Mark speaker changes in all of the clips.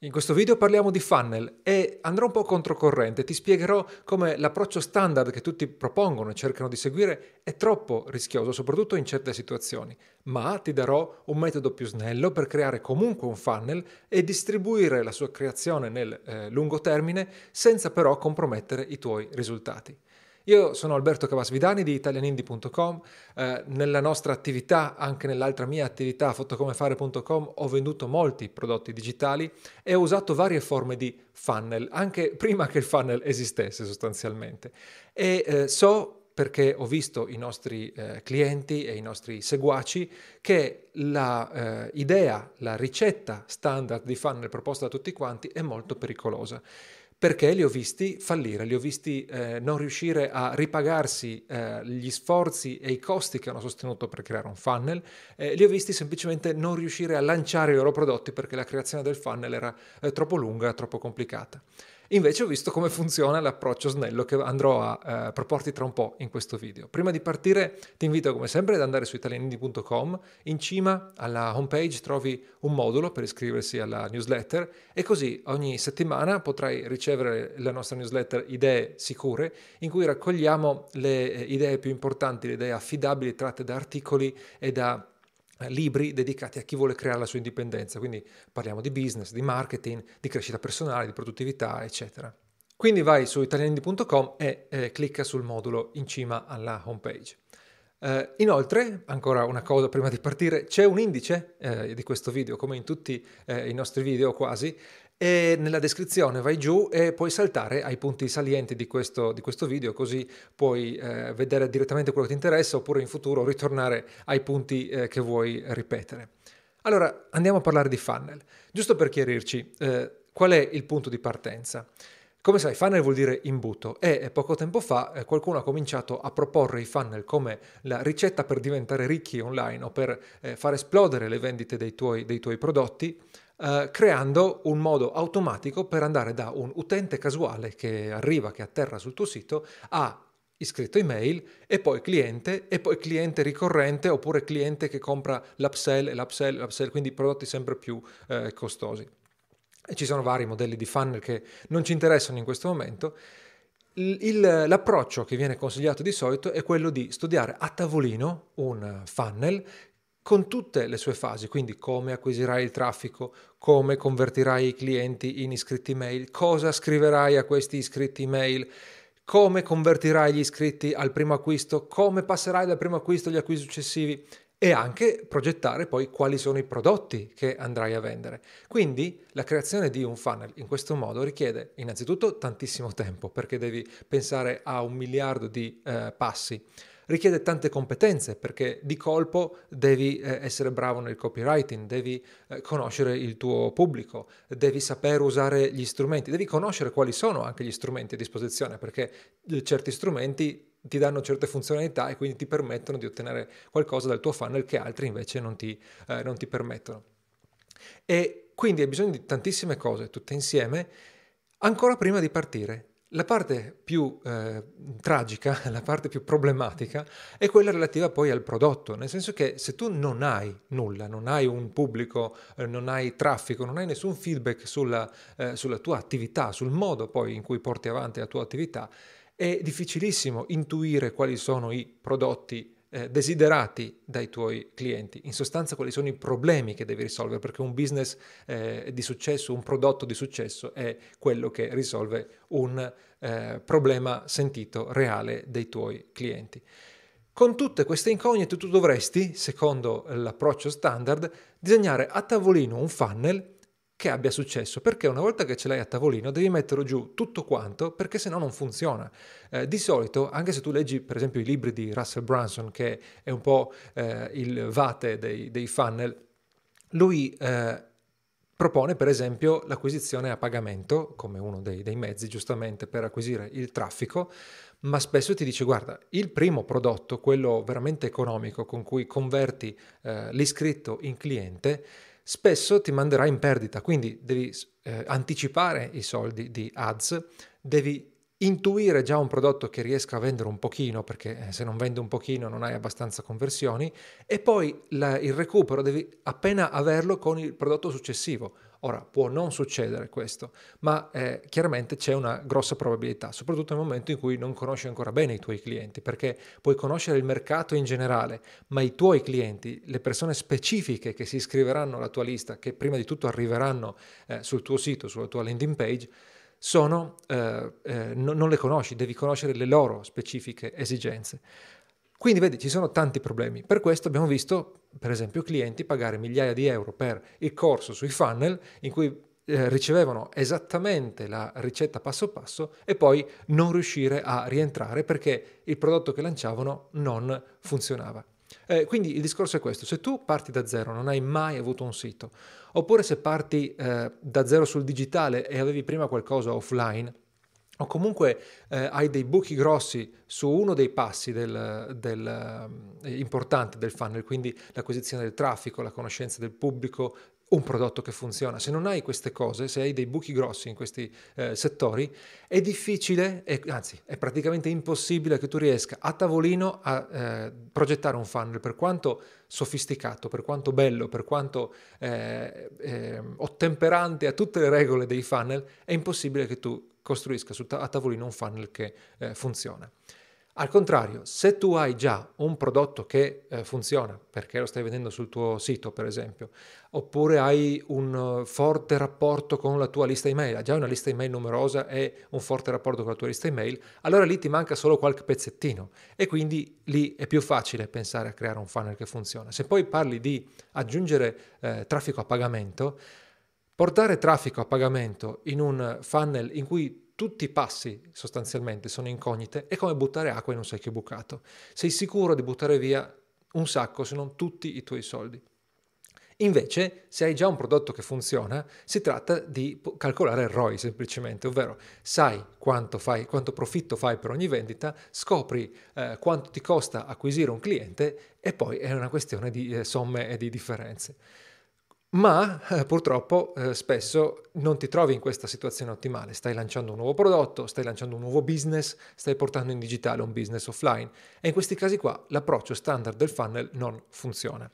Speaker 1: In questo video parliamo di funnel e andrò un po' controcorrente, ti spiegherò come l'approccio standard che tutti propongono e cercano di seguire è troppo rischioso, soprattutto in certe situazioni, ma ti darò un metodo più snello per creare comunque un funnel e distribuire la sua creazione nel eh, lungo termine senza però compromettere i tuoi risultati. Io sono Alberto Cavasvidani di italianindi.com, eh, nella nostra attività, anche nell'altra mia attività fotocomefare.com ho venduto molti prodotti digitali e ho usato varie forme di funnel, anche prima che il funnel esistesse sostanzialmente. E eh, so perché ho visto i nostri eh, clienti e i nostri seguaci che l'idea, la, eh, la ricetta standard di funnel proposta da tutti quanti è molto pericolosa perché li ho visti fallire, li ho visti eh, non riuscire a ripagarsi eh, gli sforzi e i costi che hanno sostenuto per creare un funnel, eh, li ho visti semplicemente non riuscire a lanciare i loro prodotti perché la creazione del funnel era eh, troppo lunga, troppo complicata. Invece ho visto come funziona l'approccio snello che andrò a eh, proporti tra un po' in questo video. Prima di partire ti invito come sempre ad andare su italianindi.com, in cima alla homepage trovi un modulo per iscriversi alla newsletter e così ogni settimana potrai ricevere la nostra newsletter Idee Sicure in cui raccogliamo le eh, idee più importanti, le idee affidabili tratte da articoli e da libri dedicati a chi vuole creare la sua indipendenza, quindi parliamo di business, di marketing, di crescita personale, di produttività, eccetera. Quindi vai su italianindi.com e eh, clicca sul modulo in cima alla homepage. Uh, inoltre, ancora una cosa prima di partire, c'è un indice eh, di questo video, come in tutti eh, i nostri video quasi, e nella descrizione vai giù e puoi saltare ai punti salienti di questo, di questo video, così puoi eh, vedere direttamente quello che ti interessa oppure in futuro ritornare ai punti eh, che vuoi ripetere. Allora, andiamo a parlare di funnel. Giusto per chiarirci, eh, qual è il punto di partenza? Come sai, funnel vuol dire imbuto e poco tempo fa eh, qualcuno ha cominciato a proporre i funnel come la ricetta per diventare ricchi online o per eh, far esplodere le vendite dei tuoi, dei tuoi prodotti, eh, creando un modo automatico per andare da un utente casuale che arriva, che atterra sul tuo sito, a iscritto email e poi cliente e poi cliente ricorrente oppure cliente che compra l'upsell e l'upsell, l'upsell quindi prodotti sempre più eh, costosi. E ci sono vari modelli di funnel che non ci interessano in questo momento, il, l'approccio che viene consigliato di solito è quello di studiare a tavolino un funnel con tutte le sue fasi, quindi come acquisirai il traffico, come convertirai i clienti in iscritti mail, cosa scriverai a questi iscritti mail, come convertirai gli iscritti al primo acquisto, come passerai dal primo acquisto agli acquisti successivi e anche progettare poi quali sono i prodotti che andrai a vendere. Quindi la creazione di un funnel in questo modo richiede innanzitutto tantissimo tempo perché devi pensare a un miliardo di eh, passi richiede tante competenze perché di colpo devi eh, essere bravo nel copywriting, devi eh, conoscere il tuo pubblico, devi saper usare gli strumenti, devi conoscere quali sono anche gli strumenti a disposizione perché eh, certi strumenti ti danno certe funzionalità e quindi ti permettono di ottenere qualcosa dal tuo funnel che altri invece non ti, eh, non ti permettono. E quindi hai bisogno di tantissime cose tutte insieme ancora prima di partire. La parte più eh, tragica, la parte più problematica è quella relativa poi al prodotto, nel senso che se tu non hai nulla, non hai un pubblico, eh, non hai traffico, non hai nessun feedback sulla, eh, sulla tua attività, sul modo poi in cui porti avanti la tua attività, è difficilissimo intuire quali sono i prodotti eh, desiderati dai tuoi clienti. In sostanza quali sono i problemi che devi risolvere, perché un business eh, di successo, un prodotto di successo è quello che risolve un eh, problema sentito, reale dei tuoi clienti. Con tutte queste incognite tu dovresti, secondo l'approccio standard, disegnare a tavolino un funnel che abbia successo, perché una volta che ce l'hai a tavolino devi metterlo giù tutto quanto, perché se no non funziona. Eh, di solito, anche se tu leggi per esempio i libri di Russell Brunson, che è un po' eh, il vate dei, dei funnel, lui eh, propone per esempio l'acquisizione a pagamento come uno dei, dei mezzi giustamente per acquisire il traffico, ma spesso ti dice guarda, il primo prodotto, quello veramente economico con cui converti eh, l'iscritto in cliente, spesso ti manderà in perdita, quindi devi eh, anticipare i soldi di ads, devi intuire già un prodotto che riesca a vendere un pochino, perché eh, se non vende un pochino non hai abbastanza conversioni, e poi la, il recupero devi appena averlo con il prodotto successivo. Ora, può non succedere questo, ma eh, chiaramente c'è una grossa probabilità, soprattutto nel momento in cui non conosci ancora bene i tuoi clienti, perché puoi conoscere il mercato in generale, ma i tuoi clienti, le persone specifiche che si iscriveranno alla tua lista, che prima di tutto arriveranno eh, sul tuo sito, sulla tua landing page, sono, eh, eh, no, non le conosci, devi conoscere le loro specifiche esigenze. Quindi vedi, ci sono tanti problemi. Per questo abbiamo visto, per esempio, clienti pagare migliaia di euro per il corso sui funnel in cui eh, ricevevano esattamente la ricetta passo passo e poi non riuscire a rientrare perché il prodotto che lanciavano non funzionava. Eh, quindi il discorso è questo, se tu parti da zero, non hai mai avuto un sito, oppure se parti eh, da zero sul digitale e avevi prima qualcosa offline, o comunque eh, hai dei buchi grossi su uno dei passi del, del, eh, importanti del funnel, quindi l'acquisizione del traffico, la conoscenza del pubblico, un prodotto che funziona. Se non hai queste cose, se hai dei buchi grossi in questi eh, settori, è difficile, è, anzi è praticamente impossibile che tu riesca a tavolino a eh, progettare un funnel, per quanto sofisticato, per quanto bello, per quanto eh, ehm, ottemperante a tutte le regole dei funnel, è impossibile che tu costruisca a tavolino un funnel che eh, funziona. Al contrario, se tu hai già un prodotto che eh, funziona, perché lo stai vendendo sul tuo sito, per esempio, oppure hai un uh, forte rapporto con la tua lista email, hai già una lista email numerosa e un forte rapporto con la tua lista email, allora lì ti manca solo qualche pezzettino e quindi lì è più facile pensare a creare un funnel che funziona. Se poi parli di aggiungere eh, traffico a pagamento, portare traffico a pagamento in un funnel in cui tutti i passi sostanzialmente sono incognite, è come buttare acqua in un secchio bucato. Sei sicuro di buttare via un sacco, se non tutti i tuoi soldi. Invece, se hai già un prodotto che funziona, si tratta di calcolare il ROI semplicemente, ovvero sai quanto, fai, quanto profitto fai per ogni vendita, scopri eh, quanto ti costa acquisire un cliente e poi è una questione di eh, somme e di differenze ma eh, purtroppo eh, spesso non ti trovi in questa situazione ottimale, stai lanciando un nuovo prodotto, stai lanciando un nuovo business, stai portando in digitale un business offline. E in questi casi qua l'approccio standard del funnel non funziona.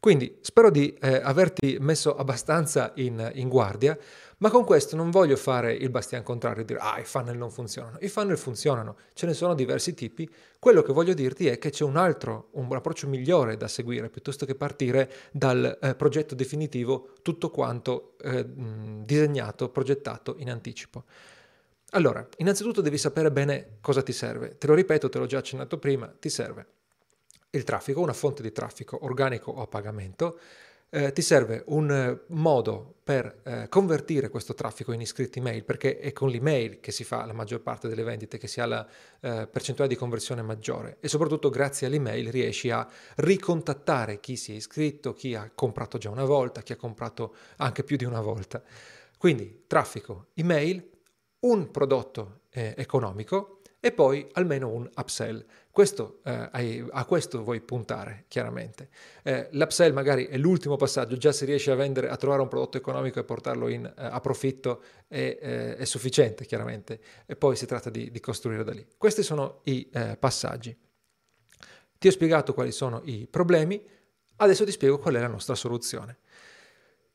Speaker 1: Quindi spero di eh, averti messo abbastanza in, in, guardia, ma con questo non voglio fare il bastian contrario e dire ah i funnel non funzionano. I funnel funzionano, ce ne sono diversi tipi. Quello che voglio dirti è che c'è un altro, un approccio migliore da seguire piuttosto che partire dal eh, progetto definitivo, tutto quanto eh, disegnato, progettato in anticipo. Allora, innanzitutto devi sapere bene cosa ti serve. Te lo ripeto, te l'ho già accennato prima, ti serve il traffico, una fonte di traffico organico o a pagamento, eh, ti serve un eh, modo per eh, convertire questo traffico in iscritti mail, perché è con l'email che si fa la maggior parte delle vendite, che si ha la eh, percentuale di conversione maggiore e soprattutto grazie all'email riesci a ricontattare chi si è iscritto, chi ha comprato già una volta, chi ha comprato anche più di una volta. Quindi traffico, email, un prodotto eh, economico e poi almeno un upsell. Questo, eh, a questo vuoi puntare, chiaramente. Eh, l'upsell magari è l'ultimo passaggio, già se riesci a vendere, a trovare un prodotto economico e portarlo in, eh, a profitto è, eh, è, sufficiente, chiaramente. E poi si tratta di, di costruire da lì. Questi sono i eh, passaggi. Ti ho spiegato quali sono i problemi, adesso ti spiego qual è la nostra soluzione.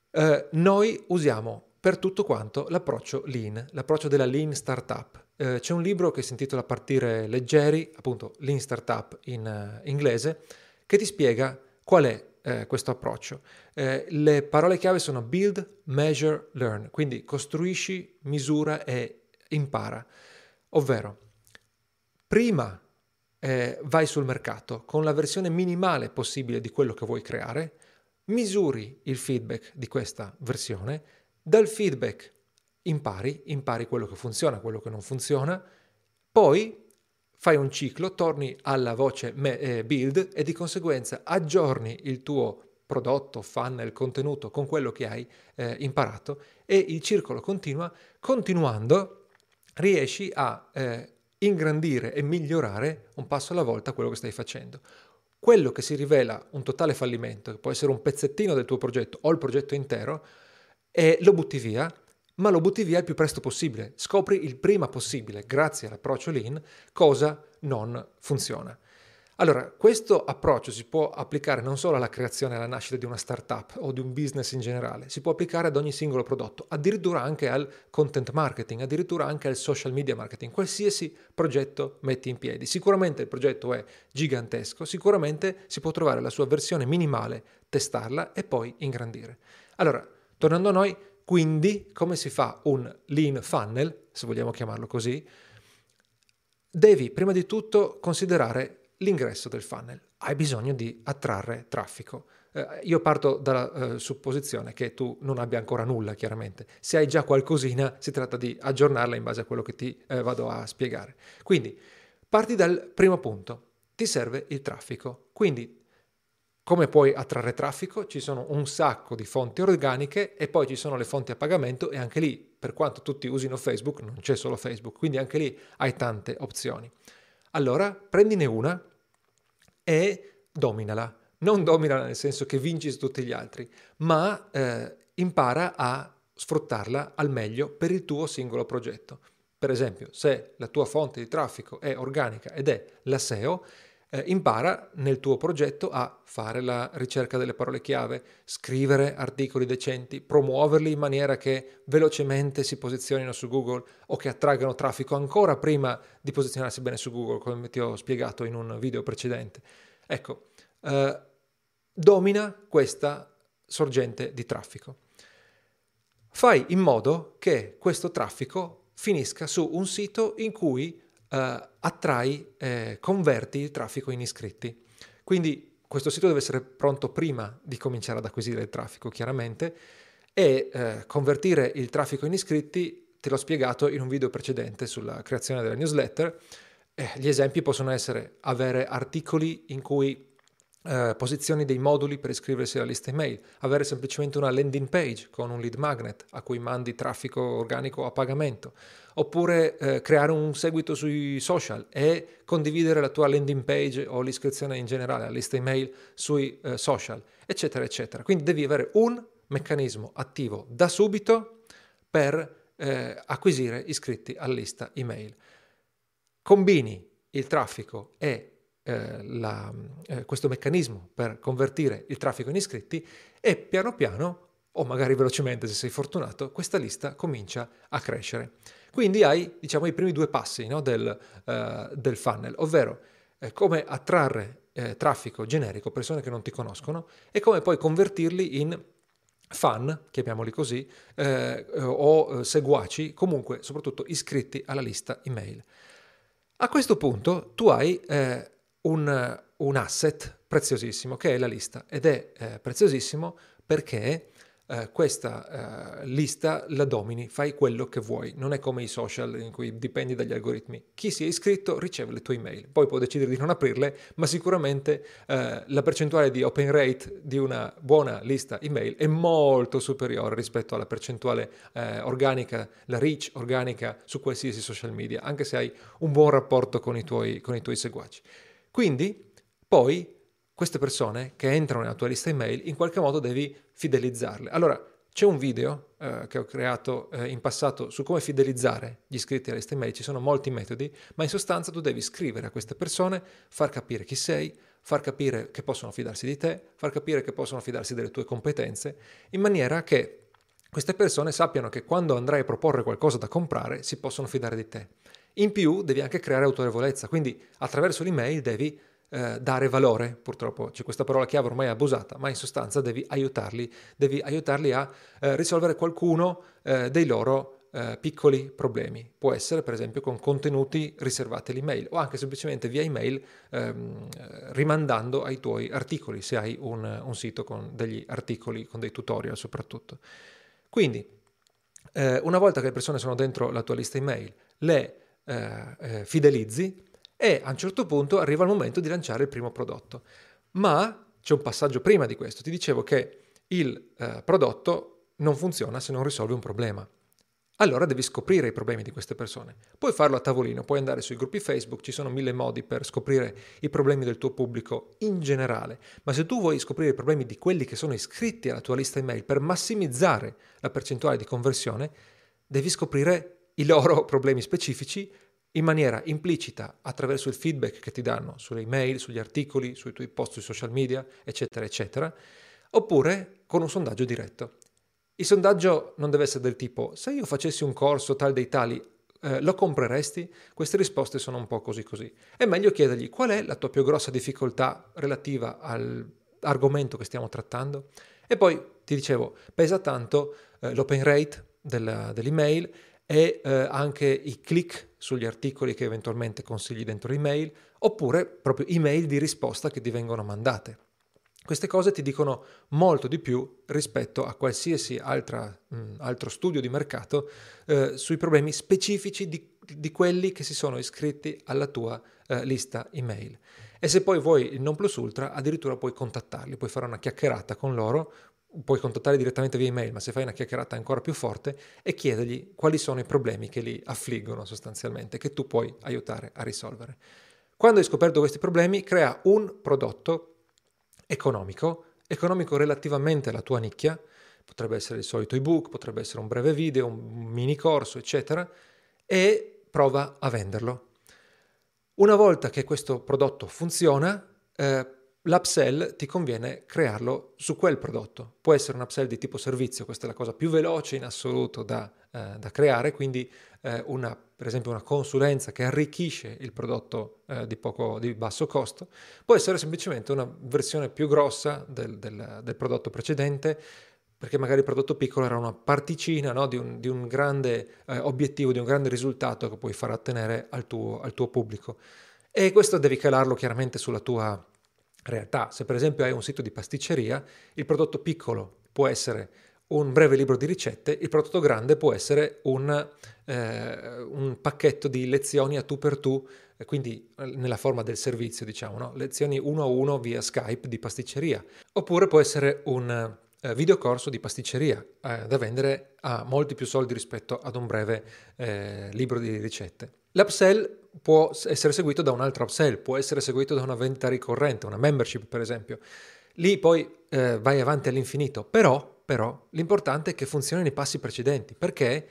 Speaker 1: Eh, noi usiamo per tutto quanto l'approccio lean, l'approccio della lean startup. Eh, c'è un libro che si intitola Partire leggeri, appunto Lean Startup in uh, inglese, che ti spiega qual è eh, questo approccio. Eh, le parole chiave sono build, measure, learn, quindi costruisci, misura e impara. Ovvero, prima eh, vai sul mercato con la versione minimale possibile di quello che vuoi creare, misuri il feedback di questa versione, dal feedback impari, impari quello che funziona, quello che non funziona, poi fai un ciclo, torni alla voce eh, build e di conseguenza aggiorni il tuo prodotto, funnel, contenuto con quello che hai eh, imparato e il circolo continua, continuando riesci a eh, ingrandire e migliorare un passo alla volta quello che stai facendo. Quello che si rivela un totale fallimento, che può essere un pezzettino del tuo progetto o il progetto intero, e lo butti via ma lo butti via il più presto possibile. Scopri il prima possibile, grazie all'approccio lean, cosa non funziona. Allora, questo approccio si può applicare non solo alla creazione e alla nascita di una startup o di un business in generale, si può applicare ad ogni singolo prodotto, addirittura anche al content marketing, addirittura anche al social media marketing, qualsiasi progetto metti in piedi. Sicuramente il progetto è gigantesco, sicuramente si può trovare la sua versione minimale, testarla e poi ingrandire. Allora, tornando a noi, quindi come si fa un lean funnel, se vogliamo chiamarlo così? Devi prima di tutto considerare l'ingresso del funnel. Hai bisogno di attrarre traffico. Eh, io parto dalla eh, supposizione che tu non abbia ancora nulla, chiaramente. Se hai già qualcosina, si tratta di aggiornarla in base a quello che ti eh, vado a spiegare. Quindi, parti dal primo punto. Ti serve il traffico. Quindi, come puoi attrarre traffico? Ci sono un sacco di fonti organiche e poi ci sono le fonti a pagamento e anche lì, per quanto tutti usino Facebook, non c'è solo Facebook, quindi anche lì hai tante opzioni. Allora prendine una e dominala. Non dominala nel senso che vinci su tutti gli altri, ma eh, impara a sfruttarla al meglio per il tuo singolo progetto. Per esempio, se la tua fonte di traffico è organica ed è la SEO, eh, impara nel tuo progetto a fare la ricerca delle parole chiave, scrivere articoli decenti, promuoverli in maniera che velocemente si posizionino su Google o che attraggano traffico ancora prima di posizionarsi bene su Google, come ti ho spiegato in un video precedente. Ecco, eh, domina questa sorgente di traffico. Fai in modo che questo traffico finisca su un sito in cui eh, attrai, eh, converti il traffico in iscritti. Quindi questo sito deve essere pronto prima di cominciare ad acquisire il traffico, chiaramente, e eh, convertire il traffico in iscritti te l'ho spiegato in un video precedente sulla creazione della newsletter. Eh, gli esempi possono essere avere articoli in cui eh, posizioni dei moduli per iscriversi alla lista email, avere semplicemente una landing page con un lead magnet a cui mandi traffico organico a pagamento, oppure eh, creare un seguito sui social e condividere la tua landing page o l'iscrizione in generale alla lista email sui eh, social, eccetera, eccetera. Quindi devi avere un meccanismo attivo da subito per eh, acquisire iscritti alla lista email. Combini il traffico e eh, la, eh, questo meccanismo per convertire il traffico in iscritti e piano piano, o magari velocemente se sei fortunato, questa lista comincia a crescere. Quindi hai diciamo, i primi due passi no, del, uh, del, funnel, ovvero eh, come attrarre eh, traffico generico, persone che non ti conoscono, e come poi convertirli in fan, chiamiamoli così, eh, o seguaci, comunque soprattutto iscritti alla lista email. A questo punto tu hai eh, un, un asset preziosissimo che è la lista ed è eh, preziosissimo perché eh, questa eh, lista la domini, fai quello che vuoi, non è come i social in cui dipendi dagli algoritmi. Chi si è iscritto riceve le tue email, poi può decidere di non aprirle, ma sicuramente eh, la percentuale di open rate di una buona lista email è molto superiore rispetto alla percentuale eh, organica, la reach organica su qualsiasi social media, anche se hai un buon rapporto con i tuoi, con i tuoi seguaci. Quindi poi queste persone che entrano nella tua lista email in qualche modo devi fidelizzarle. Allora c'è un video eh, che ho creato eh, in passato su come fidelizzare gli iscritti alla lista email, ci sono molti metodi, ma in sostanza tu devi scrivere a queste persone, far capire chi sei, far capire che possono fidarsi di te, far capire che possono fidarsi delle tue competenze, in maniera che queste persone sappiano che quando andrai a proporre qualcosa da comprare si possono fidare di te. In più devi anche creare autorevolezza, quindi attraverso l'email devi eh, dare valore, purtroppo c'è questa parola chiave ormai abusata, ma in sostanza devi aiutarli, devi aiutarli a eh, risolvere qualcuno eh, dei loro eh, piccoli problemi. Può essere per esempio con contenuti riservati all'email o anche semplicemente via email ehm, rimandando ai tuoi articoli, se hai un, un, sito con degli articoli, con dei tutorial soprattutto. Quindi, eh, una volta che le persone sono dentro la tua lista email, le eh, eh, fidelizzi e a un certo punto arriva il momento di lanciare il primo prodotto. Ma c'è un passaggio prima di questo, ti dicevo che il eh, prodotto non funziona se non risolve un problema. Allora devi scoprire i problemi di queste persone. Puoi farlo a tavolino, puoi andare sui gruppi Facebook, ci sono mille modi per scoprire i problemi del tuo pubblico in generale, ma se tu vuoi scoprire i problemi di quelli che sono iscritti alla tua lista email per massimizzare la percentuale di conversione, devi scoprire i loro problemi specifici in maniera implicita attraverso il feedback che ti danno sulle email, sugli articoli, sui tuoi post sui social media, eccetera, eccetera, oppure con un sondaggio diretto. Il sondaggio non deve essere del tipo se io facessi un corso tal dei tali, eh, lo compreresti? Queste risposte sono un po' così così. È meglio chiedergli qual è la tua più grossa difficoltà relativa all'argomento che stiamo trattando. E poi ti dicevo, pesa tanto eh, l'open rate della, dell'email e eh, anche i click sugli articoli che eventualmente consigli dentro l'email, oppure proprio email di risposta che ti vengono mandate. Queste cose ti dicono molto di più rispetto a qualsiasi altra, mh, altro studio di mercato eh, sui problemi specifici di, di, quelli che si sono iscritti alla tua eh, lista email. E se poi vuoi il non plus ultra, addirittura puoi contattarli, puoi fare una chiacchierata con loro, puoi contattare direttamente via email, ma se fai una chiacchierata ancora più forte e chiedergli quali sono i problemi che li affliggono sostanzialmente, che tu puoi aiutare a risolvere. Quando hai scoperto questi problemi, crea un prodotto economico, economico relativamente alla tua nicchia, potrebbe essere il solito ebook, potrebbe essere un breve video, un mini corso, eccetera, e prova a venderlo. Una volta che questo prodotto funziona, eh, l'upsell ti conviene crearlo su quel prodotto. Può essere un upsell di tipo servizio, questa è la cosa più veloce in assoluto da, eh, da creare, quindi eh, una, per esempio una consulenza che arricchisce il prodotto eh, di, poco, di basso costo, può essere semplicemente una versione più grossa del, del, del prodotto precedente, perché magari il prodotto piccolo era una particina no, di, un, di, un, grande eh, obiettivo, di un grande risultato che puoi far ottenere al tuo, al tuo pubblico. E questo devi calarlo chiaramente sulla tua realtà. Se per esempio hai un sito di pasticceria, il prodotto piccolo può essere un breve libro di ricette, il prodotto grande può essere un, eh, un pacchetto di lezioni a tu per tu, quindi eh, nella forma del servizio, diciamo, no? lezioni uno a uno via Skype di pasticceria, oppure può essere un eh, videocorso di pasticceria eh, da vendere a molti più soldi rispetto ad un breve eh, libro di ricette. L'upsell può essere seguito da un altro upsell, può essere seguito da una vendita ricorrente, una membership per esempio. Lì poi eh, vai avanti all'infinito, però però l'importante è che funzionino i passi precedenti, perché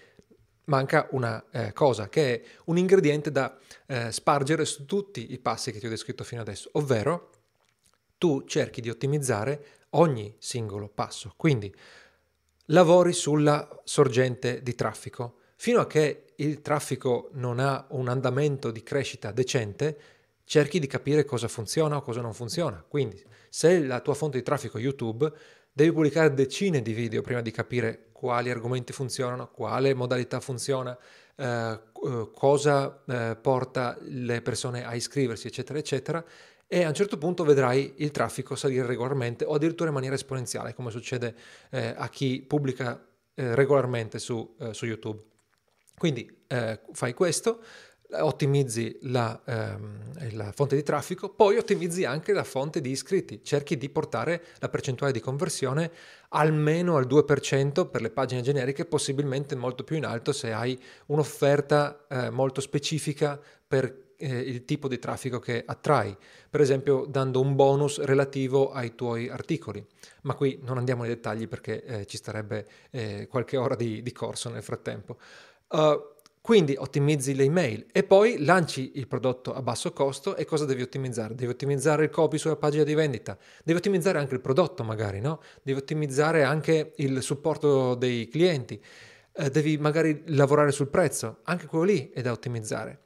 Speaker 1: manca una eh, cosa che è un ingrediente da eh, spargere su tutti i passi che ti ho descritto fino adesso, ovvero tu cerchi di ottimizzare ogni singolo passo. Quindi lavori sulla sorgente di traffico. Fino a che il traffico non ha un andamento di crescita decente, cerchi di capire cosa funziona o cosa non funziona. Quindi, se la tua fonte di traffico è YouTube, Devi pubblicare decine di video prima di capire quali argomenti funzionano, quale modalità funziona, eh, eh, cosa eh, porta le persone a iscriversi, eccetera, eccetera. E a un certo punto vedrai il traffico salire regolarmente o addirittura in maniera esponenziale, come succede eh, a chi pubblica eh, regolarmente su, eh, su, YouTube. Quindi fai questo, ottimizzi la, ehm, la, fonte di traffico, poi ottimizzi anche la fonte di iscritti, cerchi di portare la percentuale di conversione almeno al 2% per le pagine generiche, possibilmente molto più in alto se hai un'offerta eh, molto specifica per eh, il tipo di traffico che attrai, per esempio dando un bonus relativo ai tuoi articoli. Ma qui non andiamo nei dettagli perché eh, ci starebbe eh, qualche ora di, di corso nel frattempo. Uh, quindi ottimizzi le email e poi lanci il prodotto a basso costo e cosa devi ottimizzare? Devi ottimizzare il copy sulla pagina di vendita, devi ottimizzare anche il prodotto magari, no? Devi ottimizzare anche il supporto dei clienti, eh, devi magari lavorare sul prezzo, anche quello lì è da ottimizzare.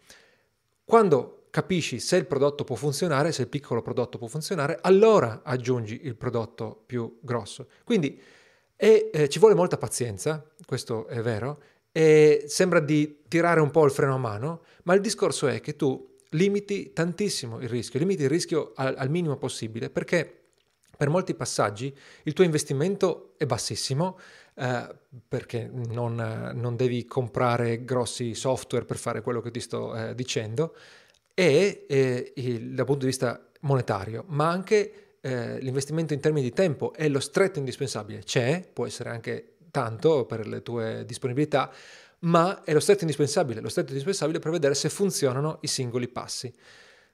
Speaker 1: Quando capisci se il prodotto può funzionare, se il piccolo prodotto può funzionare, allora aggiungi il prodotto più grosso. Quindi e, eh, ci vuole molta pazienza, questo è vero, e sembra di tirare un po' il freno a mano, ma il discorso è che tu limiti tantissimo il rischio, limiti il rischio al, al minimo possibile perché per molti passaggi il tuo investimento è bassissimo eh, perché non, non, devi comprare grossi software per fare quello che ti sto eh, dicendo e eh, il, dal punto di vista monetario, ma anche eh, l'investimento in termini di tempo è lo stretto indispensabile. C'è, può essere anche tanto per le tue disponibilità, ma è lo stretto indispensabile, lo stretto indispensabile per vedere se funzionano i singoli passi.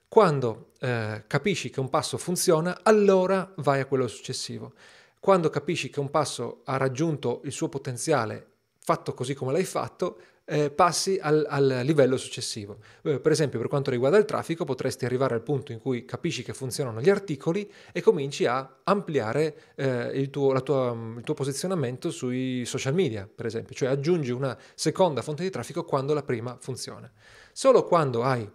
Speaker 1: Quando eh, capisci che un passo funziona, allora vai a quello successivo. Quando capisci che un passo ha raggiunto il suo potenziale fatto così come l'hai fatto, eh, passi al, al, livello successivo. Eh, per esempio, per quanto riguarda il traffico, potresti arrivare al punto in cui capisci che funzionano gli articoli e cominci a ampliare eh, il, tuo, tua, il, tuo, posizionamento sui social media, per esempio, cioè aggiungi una seconda fonte di traffico quando la prima funziona. Solo quando hai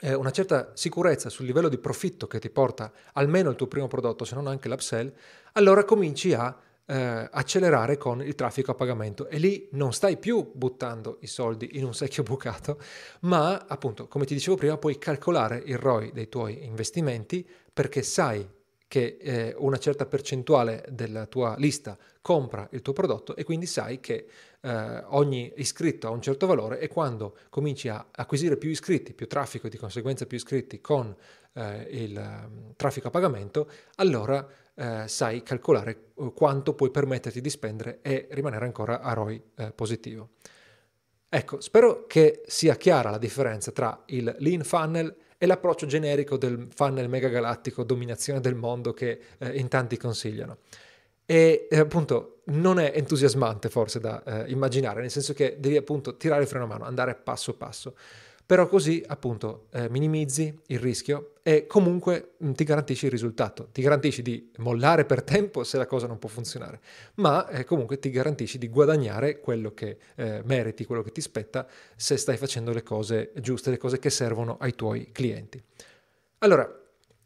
Speaker 1: eh, una certa sicurezza sul livello di profitto che ti porta almeno il tuo primo prodotto, se non anche l'upsell, allora cominci a eh, accelerare con il traffico a pagamento. E lì non stai più buttando i soldi in un secchio bucato, ma appunto, come ti dicevo prima, puoi calcolare il ROI dei tuoi investimenti perché sai che eh, una certa percentuale della tua lista compra il tuo prodotto e quindi sai che eh, ogni iscritto ha un certo valore e quando cominci a acquisire più iscritti, più traffico e di conseguenza più iscritti con eh, il um, traffico a pagamento, allora eh, sai calcolare eh, quanto puoi permetterti di spendere e rimanere ancora a ROI eh, positivo. Ecco, spero che sia chiara la differenza tra il lean funnel e l'approccio generico del funnel megagalattico dominazione del mondo che eh, in tanti consigliano. E eh, appunto non è entusiasmante forse da eh, immaginare, nel senso che devi appunto tirare il freno a mano, andare passo passo però così appunto eh, minimizzi il rischio e comunque mh, mm, ti garantisci il risultato, ti garantisci di mollare per tempo se la cosa non può funzionare, ma eh, comunque ti garantisci di guadagnare quello che eh, meriti, quello che ti spetta se stai facendo le cose giuste, le cose che servono ai tuoi clienti. Allora,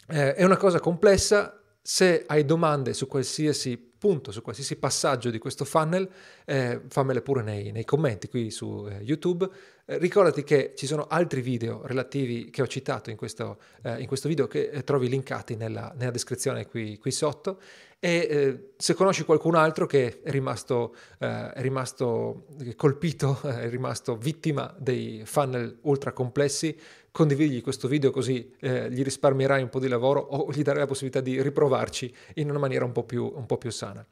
Speaker 1: eh, è una cosa complessa, se hai domande su qualsiasi punto, su qualsiasi passaggio di questo funnel, eh, fammele pure nei, nei, commenti qui su eh, YouTube. Eh, ricordati che ci sono altri video relativi che ho citato in questo, eh, in questo video che eh, trovi linkati nella, nella descrizione qui, qui, sotto e eh, se conosci qualcun altro che è rimasto, è rimasto colpito, è rimasto vittima dei funnel ultra complessi, condividigli questo video così eh, gli risparmierai un po' di lavoro o gli darai la possibilità di riprovarci in una maniera un po' più, un po più sana.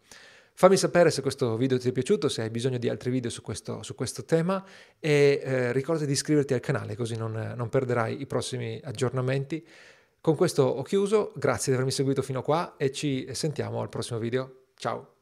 Speaker 1: Fammi sapere se questo video ti è piaciuto, se hai bisogno di altri video su questo, su questo tema e eh, ricordati di iscriverti al canale così non, non perderai i prossimi aggiornamenti. Con questo ho chiuso, grazie di avermi seguito fino a qua e ci sentiamo al prossimo video. Ciao!